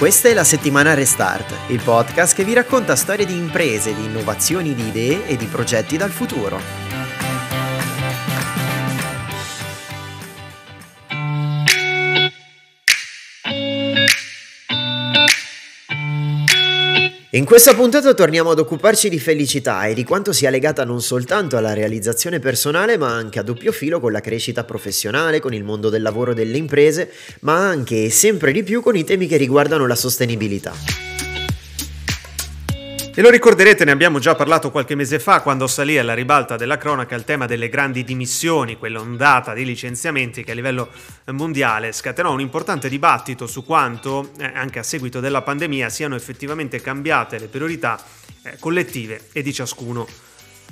Questa è la settimana Restart, il podcast che vi racconta storie di imprese, di innovazioni, di idee e di progetti dal futuro. In questa puntata torniamo ad occuparci di felicità e di quanto sia legata non soltanto alla realizzazione personale ma anche a doppio filo con la crescita professionale, con il mondo del lavoro e delle imprese, ma anche e sempre di più con i temi che riguardano la sostenibilità. E lo ricorderete, ne abbiamo già parlato qualche mese fa quando salì alla ribalta della cronaca il tema delle grandi dimissioni, quell'ondata di licenziamenti che a livello mondiale scatenò un importante dibattito su quanto, eh, anche a seguito della pandemia, siano effettivamente cambiate le priorità eh, collettive e di ciascuno.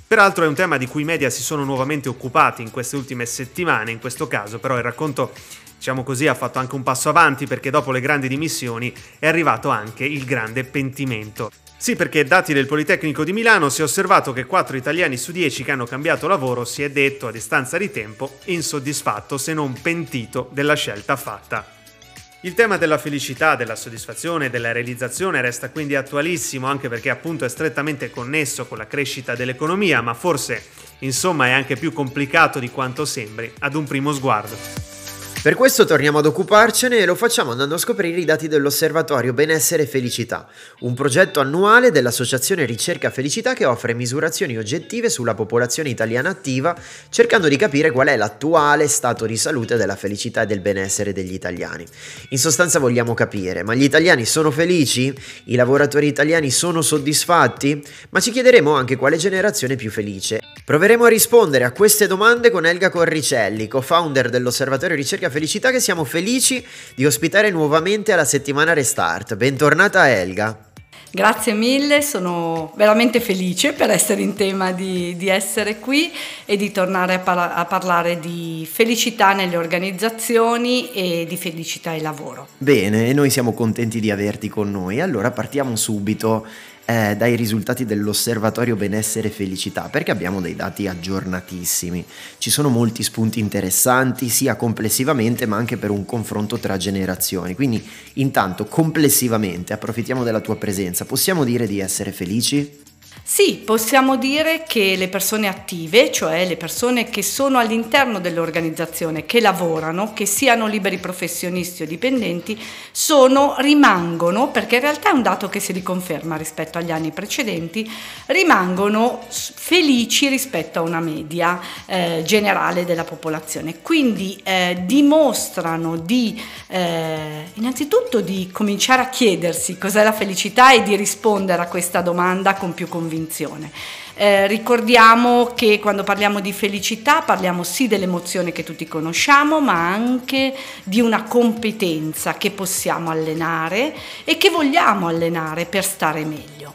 Peraltro è un tema di cui i media si sono nuovamente occupati in queste ultime settimane, in questo caso però il racconto diciamo così, ha fatto anche un passo avanti perché dopo le grandi dimissioni è arrivato anche il grande pentimento. Sì, perché dati del Politecnico di Milano si è osservato che 4 italiani su 10 che hanno cambiato lavoro si è detto a distanza di tempo insoddisfatto se non pentito della scelta fatta. Il tema della felicità, della soddisfazione e della realizzazione resta quindi attualissimo anche perché appunto è strettamente connesso con la crescita dell'economia, ma forse insomma è anche più complicato di quanto sembri ad un primo sguardo. Per questo torniamo ad occuparcene e lo facciamo andando a scoprire i dati dell'Osservatorio Benessere e Felicità, un progetto annuale dell'Associazione Ricerca Felicità che offre misurazioni oggettive sulla popolazione italiana attiva, cercando di capire qual è l'attuale stato di salute della felicità e del benessere degli italiani. In sostanza vogliamo capire, ma gli italiani sono felici? I lavoratori italiani sono soddisfatti? Ma ci chiederemo anche quale generazione è più felice. Proveremo a rispondere a queste domande con Elga Corricelli, co-founder dell'Osservatorio Ricerca Felicità felicità che siamo felici di ospitare nuovamente alla settimana Restart. Bentornata Elga. Grazie mille, sono veramente felice per essere in tema di, di essere qui e di tornare a, par- a, parlare di felicità nelle organizzazioni e di felicità al lavoro. Bene, noi siamo contenti di averti con noi. Allora partiamo subito eh, dai risultati dell'osservatorio benessere e felicità, perché abbiamo dei dati aggiornatissimi. Ci sono molti spunti interessanti, sia complessivamente ma anche per un confronto tra generazioni. Quindi, intanto, complessivamente, approfittiamo della tua presenza. Possiamo dire di essere felici? Sì, possiamo dire che le persone attive, cioè le persone che sono all'interno dell'organizzazione, che lavorano, che siano liberi professionisti o dipendenti, sono, rimangono, perché in realtà è un dato che si riconferma rispetto agli anni precedenti, rimangono felici rispetto a una media eh, generale della popolazione. Quindi eh, dimostrano di, eh, innanzitutto di cominciare a chiedersi cos'è la felicità e di rispondere a questa domanda con più convinzione convinzione. Eh, ricordiamo che quando parliamo di felicità parliamo sì dell'emozione che tutti conosciamo, ma anche di una competenza che possiamo allenare e che vogliamo allenare per stare meglio.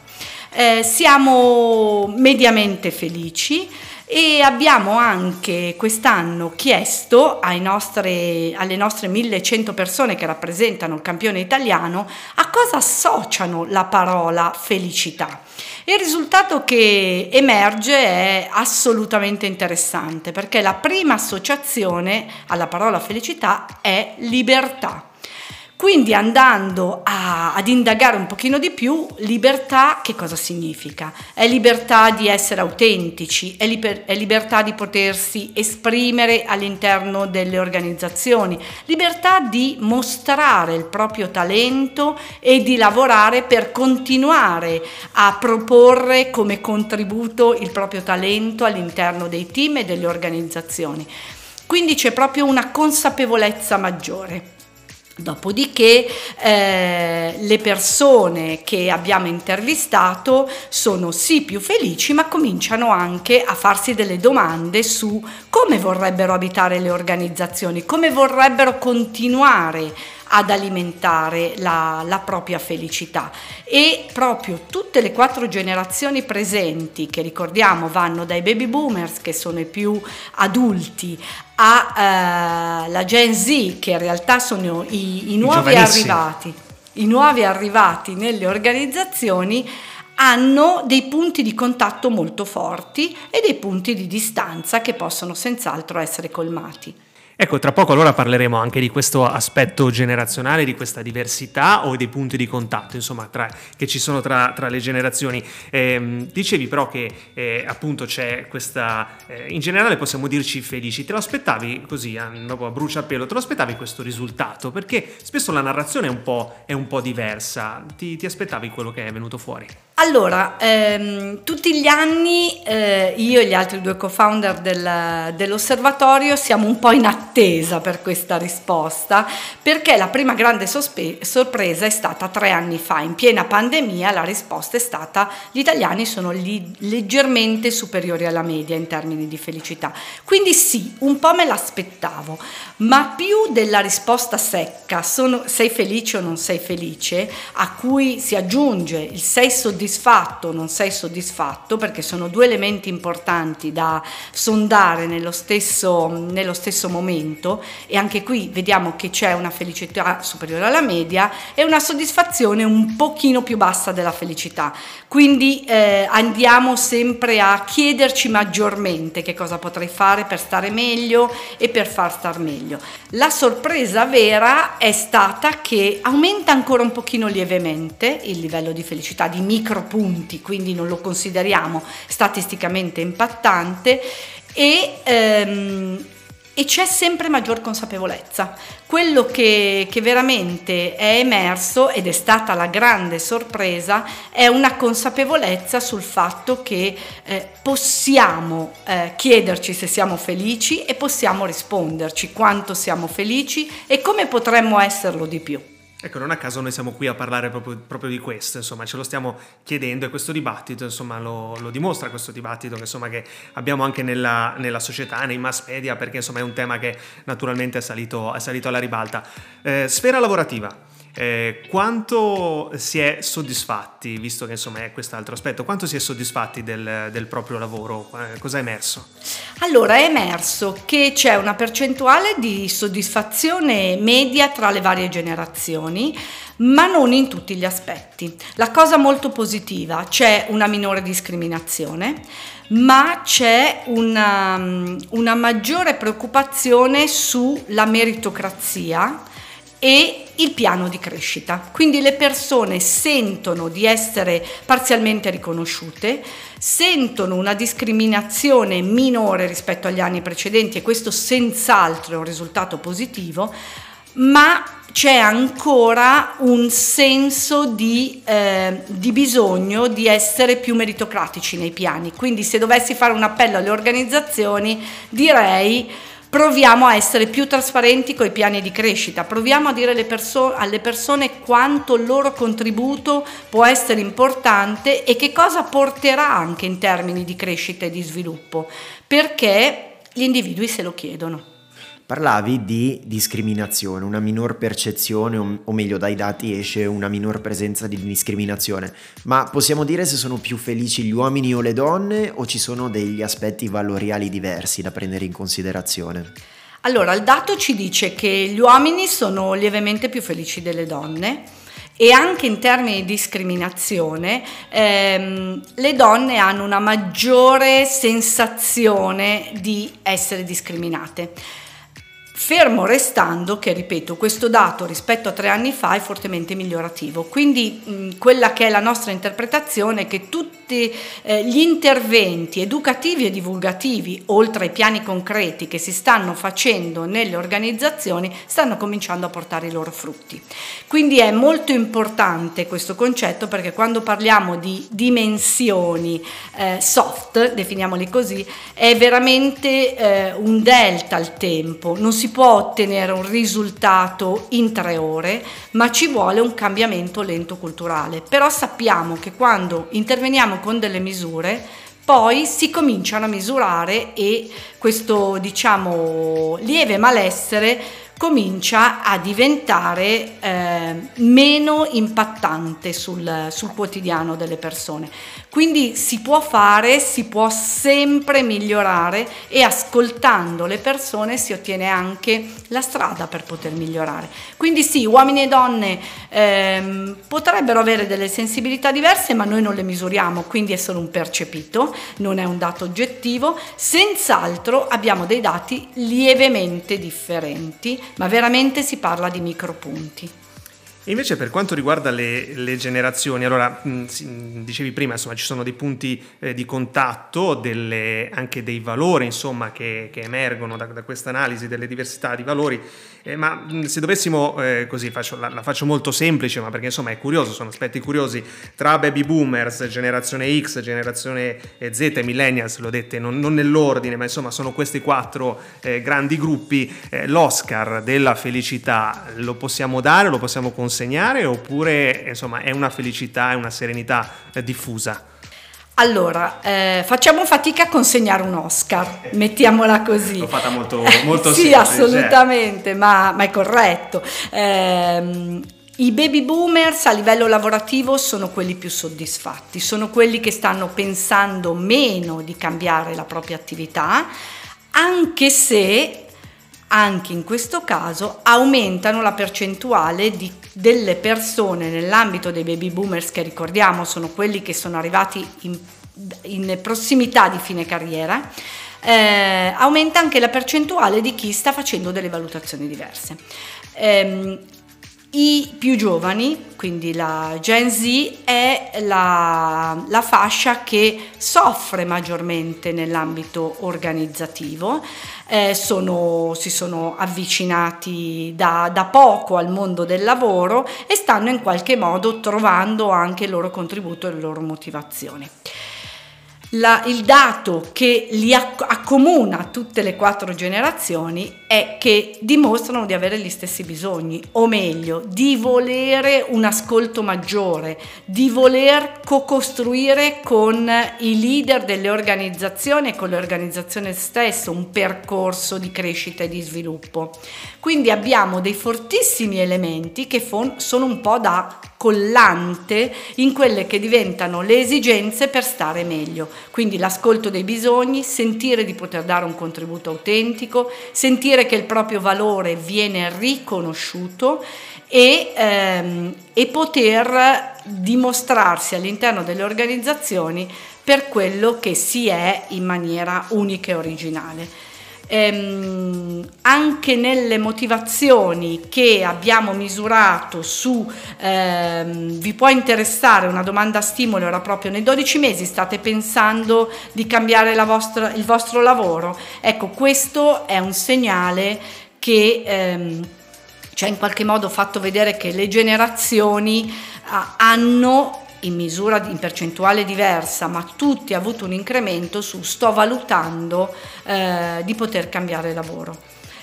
Eh, siamo mediamente felici e abbiamo anche quest'anno chiesto nostre, alle nostre 1100 persone che rappresentano il campione italiano a cosa associano la parola felicità. Il risultato che emerge è assolutamente interessante perché la prima associazione alla parola felicità è libertà. Quindi andando a, ad indagare un pochino di più, libertà che cosa significa? È libertà di essere autentici, è, liber, è libertà di potersi esprimere all'interno delle organizzazioni, libertà di mostrare il proprio talento e di lavorare per continuare a proporre come contributo il proprio talento all'interno dei team e delle organizzazioni. Quindi c'è proprio una consapevolezza maggiore. Dopodiché eh, le persone che abbiamo intervistato sono sì più felici, ma cominciano anche a farsi delle domande su come vorrebbero abitare le organizzazioni, come vorrebbero continuare ad alimentare la, la, propria felicità. E proprio tutte le quattro generazioni presenti che ricordiamo vanno dai baby boomers che sono i più adulti alla eh, Gen Z che in realtà sono i, i nuovi arrivati. I nuovi arrivati nelle organizzazioni hanno dei punti di contatto molto forti e dei punti di distanza che possono senz'altro essere colmati. Ecco, tra poco allora parleremo anche di questo aspetto generazionale, di questa diversità o dei punti di contatto, insomma, tra, che ci sono tra, tra le generazioni. Eh, dicevi però che eh, appunto c'è questa, eh, in generale possiamo dirci felici, te lo aspettavi così, dopo a bruciapelo, te lo aspettavi questo risultato? Perché spesso la narrazione è un po', è un po diversa, ti, ti, aspettavi quello che è venuto fuori? Allora, ehm, tutti gli anni eh, io e gli altri due co-founder del, dell'osservatorio siamo un po' in attesa per questa risposta perché la prima grande sospe- sorpresa è stata tre anni fa, in piena pandemia la risposta è stata gli italiani sono li- leggermente superiori alla media in termini di felicità. Quindi sì, un po' me l'aspettavo, ma più della risposta secca, sono, sei felice o non sei felice, a cui si aggiunge il sei soddisfatto o non sei soddisfatto, perché sono due elementi importanti da sondare nello stesso, nello stesso momento e anche qui vediamo che c'è una felicità superiore alla media e una soddisfazione un pochino più bassa della felicità. Quindi eh, andiamo sempre a chiederci maggiormente che cosa potrei fare per stare meglio e per far star meglio. La sorpresa vera è stata che aumenta ancora un pochino lievemente il livello di felicità di micropunti, quindi non lo consideriamo statisticamente impattante e ehm, e c'è sempre maggior consapevolezza. Quello che, che, veramente è emerso ed è stata la grande sorpresa è una consapevolezza sul fatto che eh, possiamo eh, chiederci se siamo felici e possiamo risponderci quanto siamo felici e come potremmo esserlo di più. Ecco, non a caso noi siamo qui a parlare proprio, proprio, di questo, insomma, ce lo stiamo chiedendo e questo dibattito, insomma, lo, lo dimostra questo dibattito insomma, che abbiamo anche nella, nella, società, nei mass media, perché insomma è un tema che naturalmente è salito, è salito alla ribalta. Eh, sfera lavorativa. Eh, quanto si è soddisfatti, visto che insomma è quest'altro aspetto, quanto si è soddisfatti del, del proprio lavoro? Eh, cosa è emerso? Allora, è emerso che c'è una percentuale di soddisfazione media tra le varie generazioni, ma non in tutti gli aspetti. La cosa molto positiva, c'è una minore discriminazione, ma c'è una, una maggiore preoccupazione sulla meritocrazia e il piano di crescita. Quindi le persone sentono di essere parzialmente riconosciute, sentono una discriminazione minore rispetto agli anni precedenti e questo senz'altro è un risultato positivo, ma c'è ancora un senso di, eh, di, bisogno di essere più meritocratici nei piani. Quindi se dovessi fare un appello alle organizzazioni direi proviamo a essere più trasparenti con i piani di crescita, proviamo a dire perso- alle persone quanto il loro contributo può essere importante e che cosa porterà anche in termini di crescita e di sviluppo, perché gli individui se lo chiedono. Parlavi di discriminazione, una minor percezione, o meglio dai dati esce una minor presenza di discriminazione, ma possiamo dire se sono più felici gli uomini o le donne o ci sono degli aspetti valoriali diversi da prendere in considerazione? Allora, il dato ci dice che gli uomini sono lievemente più felici delle donne e anche in termini di discriminazione ehm, le donne hanno una maggiore sensazione di essere discriminate. Fermo restando che, ripeto, questo dato rispetto a tre anni fa è fortemente migliorativo. Quindi mh, quella che è la nostra interpretazione è che tutti eh, gli interventi educativi e divulgativi, oltre ai piani concreti che si stanno facendo nelle organizzazioni, stanno cominciando a portare i loro frutti. Quindi è molto importante questo concetto perché quando parliamo di dimensioni eh, soft, definiamoli così, è veramente eh, un delta al tempo. Non si può ottenere un risultato in tre ore, ma ci vuole un cambiamento lento culturale. Però sappiamo che quando interveniamo con delle misure, poi si cominciano a misurare e questo diciamo lieve malessere comincia a diventare eh, meno impattante sul, sul quotidiano delle persone. Quindi si può fare, si può sempre migliorare e ascoltando le persone si ottiene anche la strada per poter migliorare. Quindi sì, uomini e donne ehm, potrebbero avere delle sensibilità diverse, ma noi non le misuriamo, quindi è solo un percepito, non è un dato oggettivo. Senz'altro abbiamo dei dati lievemente differenti, ma veramente si parla di micropunti. Invece per quanto riguarda le, le generazioni, allora mh, dicevi prima, insomma, ci sono dei punti eh, di contatto, delle, anche dei valori, insomma, che, che emergono da, da questa analisi delle diversità di valori, eh, ma mh, se dovessimo, eh, così faccio, la, la, faccio molto semplice, ma perché insomma è curioso, sono aspetti curiosi, tra baby boomers, generazione X, generazione eh, Z e millennials, l'ho detto non, non, nell'ordine, ma insomma sono questi quattro eh, grandi gruppi, eh, l'Oscar della felicità. Lo possiamo dare, lo possiamo considerare consegnare oppure insomma è una felicità e una serenità eh, diffusa? Allora, eh, facciamo fatica a consegnare un Oscar, mettiamola così. L'ho fatta molto, molto sì, semplice. assolutamente, ma, ma, è corretto. Eh, i baby boomers a livello lavorativo sono quelli più soddisfatti, sono quelli che stanno pensando meno di cambiare la propria attività, anche se anche in questo caso aumentano la percentuale di, delle persone nell'ambito dei baby boomers che ricordiamo sono quelli che sono arrivati in, in prossimità di fine carriera, eh, aumenta anche la percentuale di chi sta facendo delle valutazioni diverse. Eh, i più giovani, quindi la Gen Z, è la, la fascia che soffre maggiormente nell'ambito organizzativo, eh, sono, si sono avvicinati da, da poco al mondo del lavoro e stanno in qualche modo trovando anche il loro contributo e le loro motivazioni la, il dato che li accomuna tutte le quattro generazioni è che dimostrano di avere gli stessi bisogni, o meglio, di volere un ascolto maggiore, di voler co-costruire con i leader delle organizzazioni e con le organizzazioni stesse un percorso di crescita e di sviluppo. Quindi abbiamo dei fortissimi elementi che sono un po' da collante in quelle che diventano le esigenze per stare meglio. Quindi l'ascolto dei bisogni, sentire di poter dare un contributo autentico, sentire che il proprio valore viene riconosciuto e, ehm, e poter dimostrarsi all'interno delle organizzazioni per quello che si è in maniera unica e originale ehm, anche nelle motivazioni che abbiamo misurato su ehm, vi può interessare una domanda stimolo era proprio nei 12 mesi state pensando di cambiare vostra, il vostro lavoro. Ecco questo è un segnale che ehm, ci ha in qualche modo fatto vedere che le generazioni ah, hanno in misura in percentuale diversa, ma tutti hanno avuto un incremento su sto valutando eh, di poter cambiare lavoro.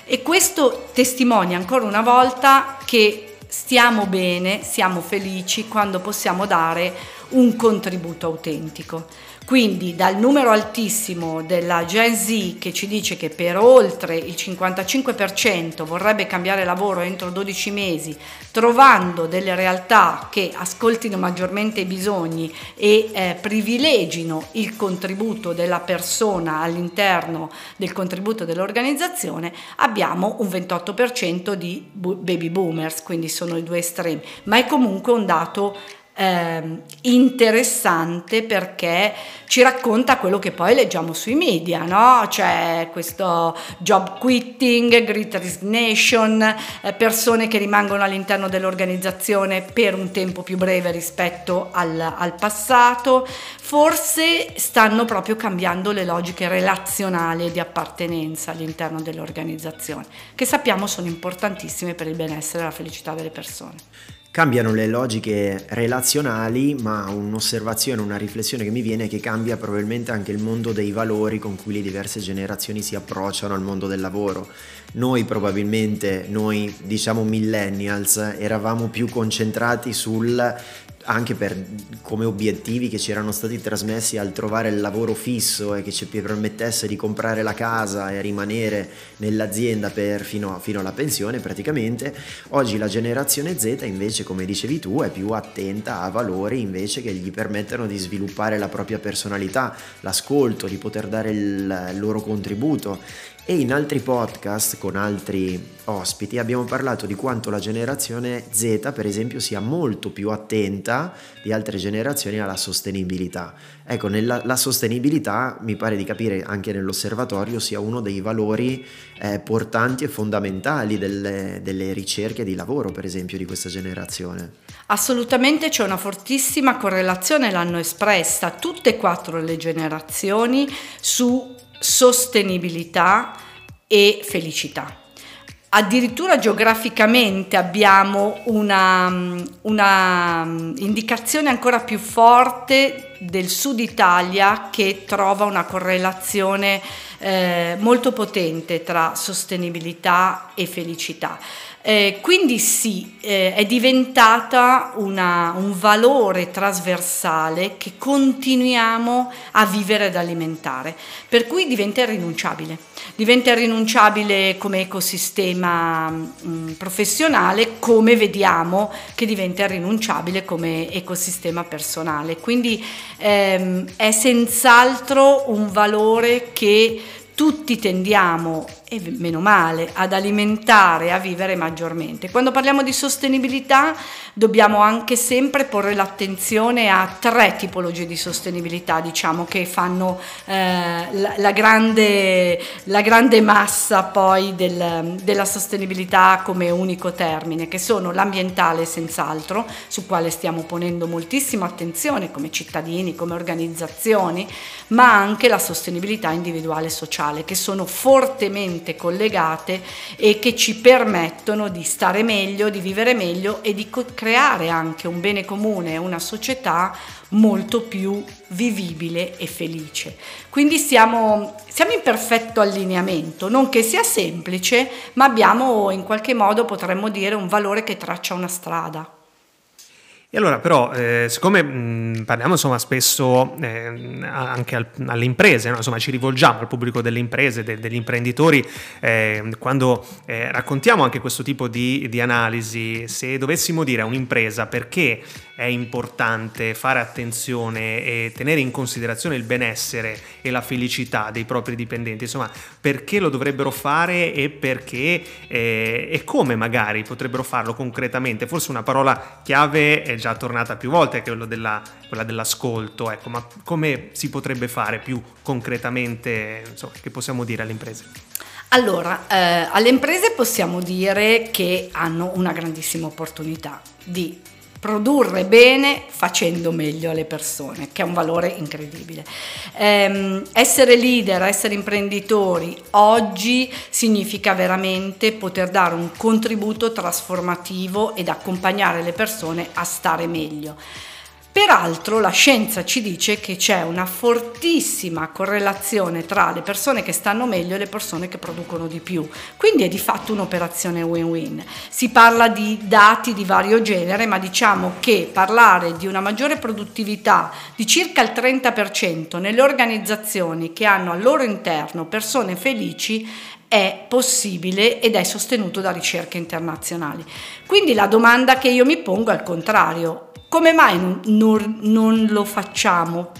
E questo testimonia ancora una volta che stiamo bene, siamo felici quando possiamo dare un contributo autentico. Quindi dal numero altissimo della Gen Z che ci dice che per oltre il 55% vorrebbe cambiare lavoro entro 12 mesi, trovando delle realtà che ascoltino maggiormente i bisogni e eh, privilegino il contributo della persona all'interno del contributo dell'organizzazione, abbiamo un 28% di baby boomers, quindi sono i due estremi, ma è comunque un dato eh, interessante perché ci racconta quello che poi leggiamo sui media, no? C'è questo job quitting, great resignation, eh, persone che rimangono all'interno dell'organizzazione per un tempo più breve rispetto al, al passato. Forse stanno proprio cambiando le logiche relazionali di appartenenza all'interno dell'organizzazione, che sappiamo sono importantissime per il benessere e la felicità delle persone. Cambiano le logiche relazionali, ma un'osservazione, una riflessione che mi viene è che cambia probabilmente anche il mondo dei valori con cui le diverse generazioni si approcciano al mondo del lavoro. Noi probabilmente, noi diciamo millennials, eravamo più concentrati sul anche per, come obiettivi che ci erano stati trasmessi al trovare il lavoro fisso e che ci permettesse di comprare la casa e rimanere nell'azienda fino, fino, alla pensione praticamente, oggi la generazione Z invece come dicevi tu è più attenta a valori invece che gli permettono di sviluppare la propria personalità, l'ascolto, di poter dare il loro contributo e in altri podcast con altri ospiti abbiamo parlato di quanto la generazione Z, per esempio, sia molto più attenta di altre generazioni alla sostenibilità. Ecco, nella, la sostenibilità, mi pare di capire anche nell'osservatorio, sia uno dei valori eh, portanti e fondamentali delle, delle ricerche di lavoro, per esempio, di questa generazione. Assolutamente c'è una fortissima correlazione, l'hanno espressa tutte e quattro le generazioni su sostenibilità e felicità. Addirittura geograficamente abbiamo una, una, indicazione ancora più forte del sud Italia che trova una correlazione eh, molto potente tra sostenibilità e felicità. Eh, quindi sì, eh, è diventata una, un valore trasversale che continuiamo a vivere ed alimentare, per cui diventa irrinunciabile. Diventa irrinunciabile come ecosistema mh, mm, professionale, come vediamo che diventa irrinunciabile come ecosistema personale. Quindi ehm, è senz'altro un valore che tutti tendiamo e meno male, ad alimentare, a vivere maggiormente. Quando parliamo di sostenibilità dobbiamo anche sempre porre l'attenzione a tre tipologie di sostenibilità, diciamo, che fanno eh, la, la, grande, la, grande, massa poi del, della sostenibilità come unico termine, che sono l'ambientale senz'altro, su quale stiamo ponendo moltissima attenzione come cittadini, come organizzazioni, ma anche la sostenibilità individuale e sociale, che sono fortemente strettamente collegate e che ci permettono di stare meglio, di vivere meglio e di creare anche un bene comune, una società molto più vivibile e felice. Quindi siamo, siamo, in perfetto allineamento, non che sia semplice, ma abbiamo in qualche modo, potremmo dire, un valore che traccia una strada. E allora però, eh, siccome mh, parliamo insomma, spesso eh, anche al, alle imprese, no? insomma, ci rivolgiamo al pubblico delle imprese, de, degli imprenditori, eh, quando eh, raccontiamo anche questo tipo di, di, analisi, se dovessimo dire a un'impresa perché è importante fare attenzione e tenere in considerazione il benessere e la felicità dei propri dipendenti, insomma, perché lo dovrebbero fare e perché eh, e come magari potrebbero farlo concretamente, forse una parola chiave è già tornata più volte, è quello della, quella dell'ascolto, ecco, ma come si potrebbe fare più concretamente, insomma, che possiamo dire alle imprese? Allora, eh, alle imprese possiamo dire che hanno una grandissima opportunità di produrre bene facendo meglio alle persone, che è un valore incredibile. Eh, essere leader, essere imprenditori oggi significa veramente poter dare un contributo trasformativo ed accompagnare le persone a stare meglio. Peraltro la scienza ci dice che c'è una fortissima correlazione tra le persone che stanno meglio e le persone che producono di più, quindi è di fatto un'operazione win-win. Si parla di dati di vario genere, ma diciamo che parlare di una maggiore produttività di circa il 30% nelle organizzazioni che hanno al loro interno persone felici è possibile ed è sostenuto da ricerche internazionali. Quindi la domanda che io mi pongo è al contrario, come mai non, non lo facciamo?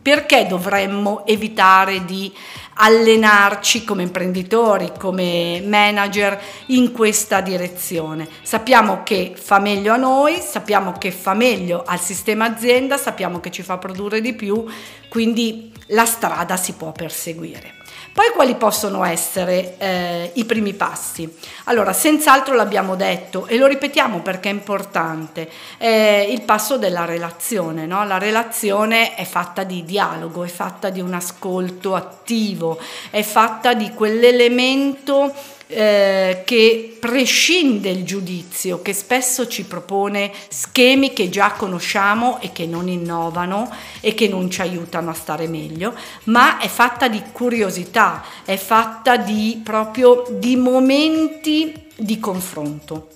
Perché dovremmo evitare di allenarci come imprenditori, come manager in questa direzione. Sappiamo che fa meglio a noi, sappiamo che fa meglio al sistema azienda, sappiamo che ci fa produrre di più, quindi la strada si può perseguire. Poi quali possono essere eh, i primi passi? Allora, senz'altro l'abbiamo detto e lo ripetiamo perché è importante, è il passo della relazione. No? La relazione è fatta di dialogo, è fatta di un ascolto attivo, è fatta di quell'elemento eh, che prescinde il giudizio, che spesso ci propone schemi che già conosciamo e che non innovano e che non ci aiutano a stare meglio, ma è fatta di curiosità, è fatta di proprio di momenti di confronto.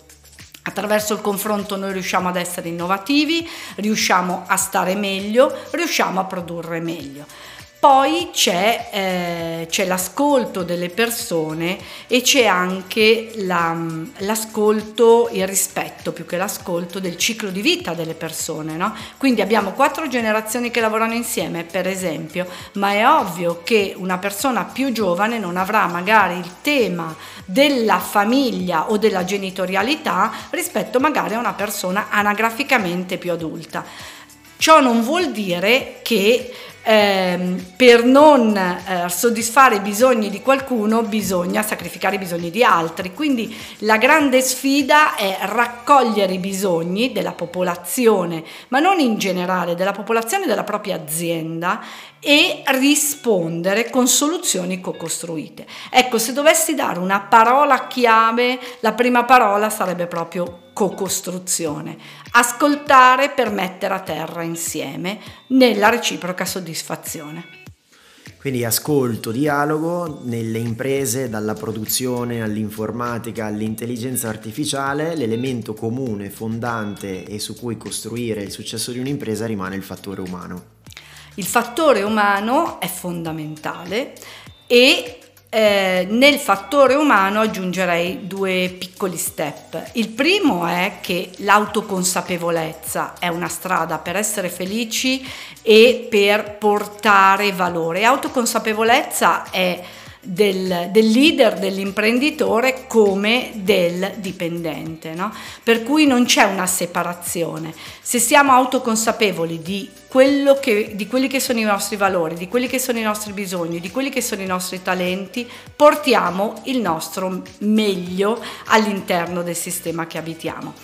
Attraverso il confronto noi riusciamo ad essere innovativi, riusciamo a stare meglio, riusciamo a produrre meglio. Poi c'è, eh, c'è, l'ascolto delle persone e c'è anche la, l'ascolto, il rispetto più che l'ascolto del ciclo di vita delle persone. No? Quindi abbiamo quattro generazioni che lavorano insieme, per esempio, ma è ovvio che una persona più giovane non avrà magari il tema della famiglia o della genitorialità rispetto magari a una persona anagraficamente più adulta. Ciò non vuol dire che eh, per non eh, soddisfare i bisogni di qualcuno bisogna sacrificare i bisogni di altri. Quindi la grande sfida è raccogliere i bisogni della popolazione, ma non in generale, della popolazione della propria azienda e rispondere con soluzioni co-costruite. Ecco, se dovessi dare una parola chiave, la prima parola sarebbe proprio co-costruzione. Ascoltare per mettere a terra insieme nella reciproca soddisfazione. Quindi ascolto, dialogo nelle imprese, dalla produzione all'informatica all'intelligenza artificiale, l'elemento comune, fondante e su cui costruire il successo di un'impresa rimane il fattore umano. Il fattore umano è fondamentale e eh, nel fattore umano aggiungerei due piccoli step. Il primo è che l'autoconsapevolezza è una strada per essere felici e per portare valore. Autoconsapevolezza è del, del, leader, dell'imprenditore come del dipendente, no? per cui non c'è una separazione. Se siamo autoconsapevoli di, che, di quelli che sono i nostri valori, di quelli che sono i nostri bisogni, di quelli che sono i nostri talenti, portiamo il nostro meglio all'interno del sistema che abitiamo.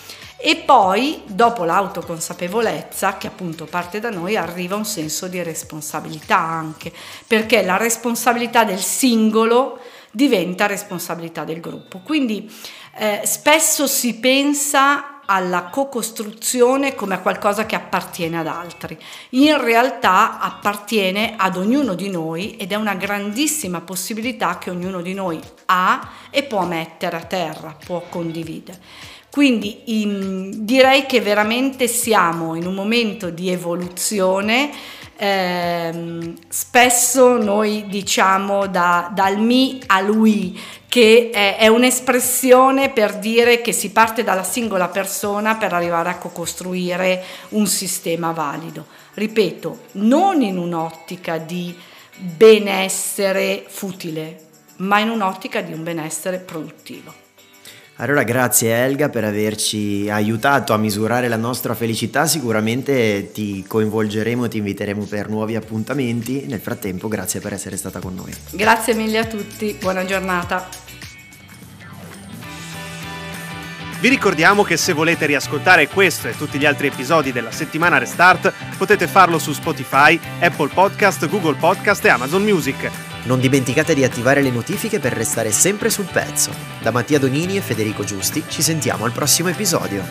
E poi, dopo l'autoconsapevolezza, che appunto parte da noi, arriva un senso di responsabilità anche, perché la responsabilità del singolo diventa responsabilità del gruppo. Quindi eh, spesso si pensa alla co-costruzione come a qualcosa che appartiene ad altri. In realtà appartiene ad ognuno di noi ed è una grandissima possibilità che ognuno di noi ha e può mettere a terra, può condividere. Quindi in, direi che veramente siamo in un momento di evoluzione. Eh, spesso noi diciamo da, dal mi a lui, che è, è, un'espressione per dire che si parte dalla singola persona per arrivare a co-costruire un sistema valido. Ripeto, non in un'ottica di benessere futile, ma in un'ottica di un benessere produttivo. Allora grazie Elga per averci aiutato a misurare la nostra felicità, sicuramente ti coinvolgeremo e ti inviteremo per nuovi appuntamenti. Nel frattempo grazie per essere stata con noi. Grazie mille a tutti, buona giornata. Vi ricordiamo che se volete riascoltare questo e tutti gli altri episodi della settimana Restart potete farlo su Spotify, Apple Podcast, Google Podcast e Amazon Music. Non dimenticate di attivare le notifiche per restare sempre sul pezzo. Da Mattia Donini e Federico Giusti ci sentiamo al prossimo episodio.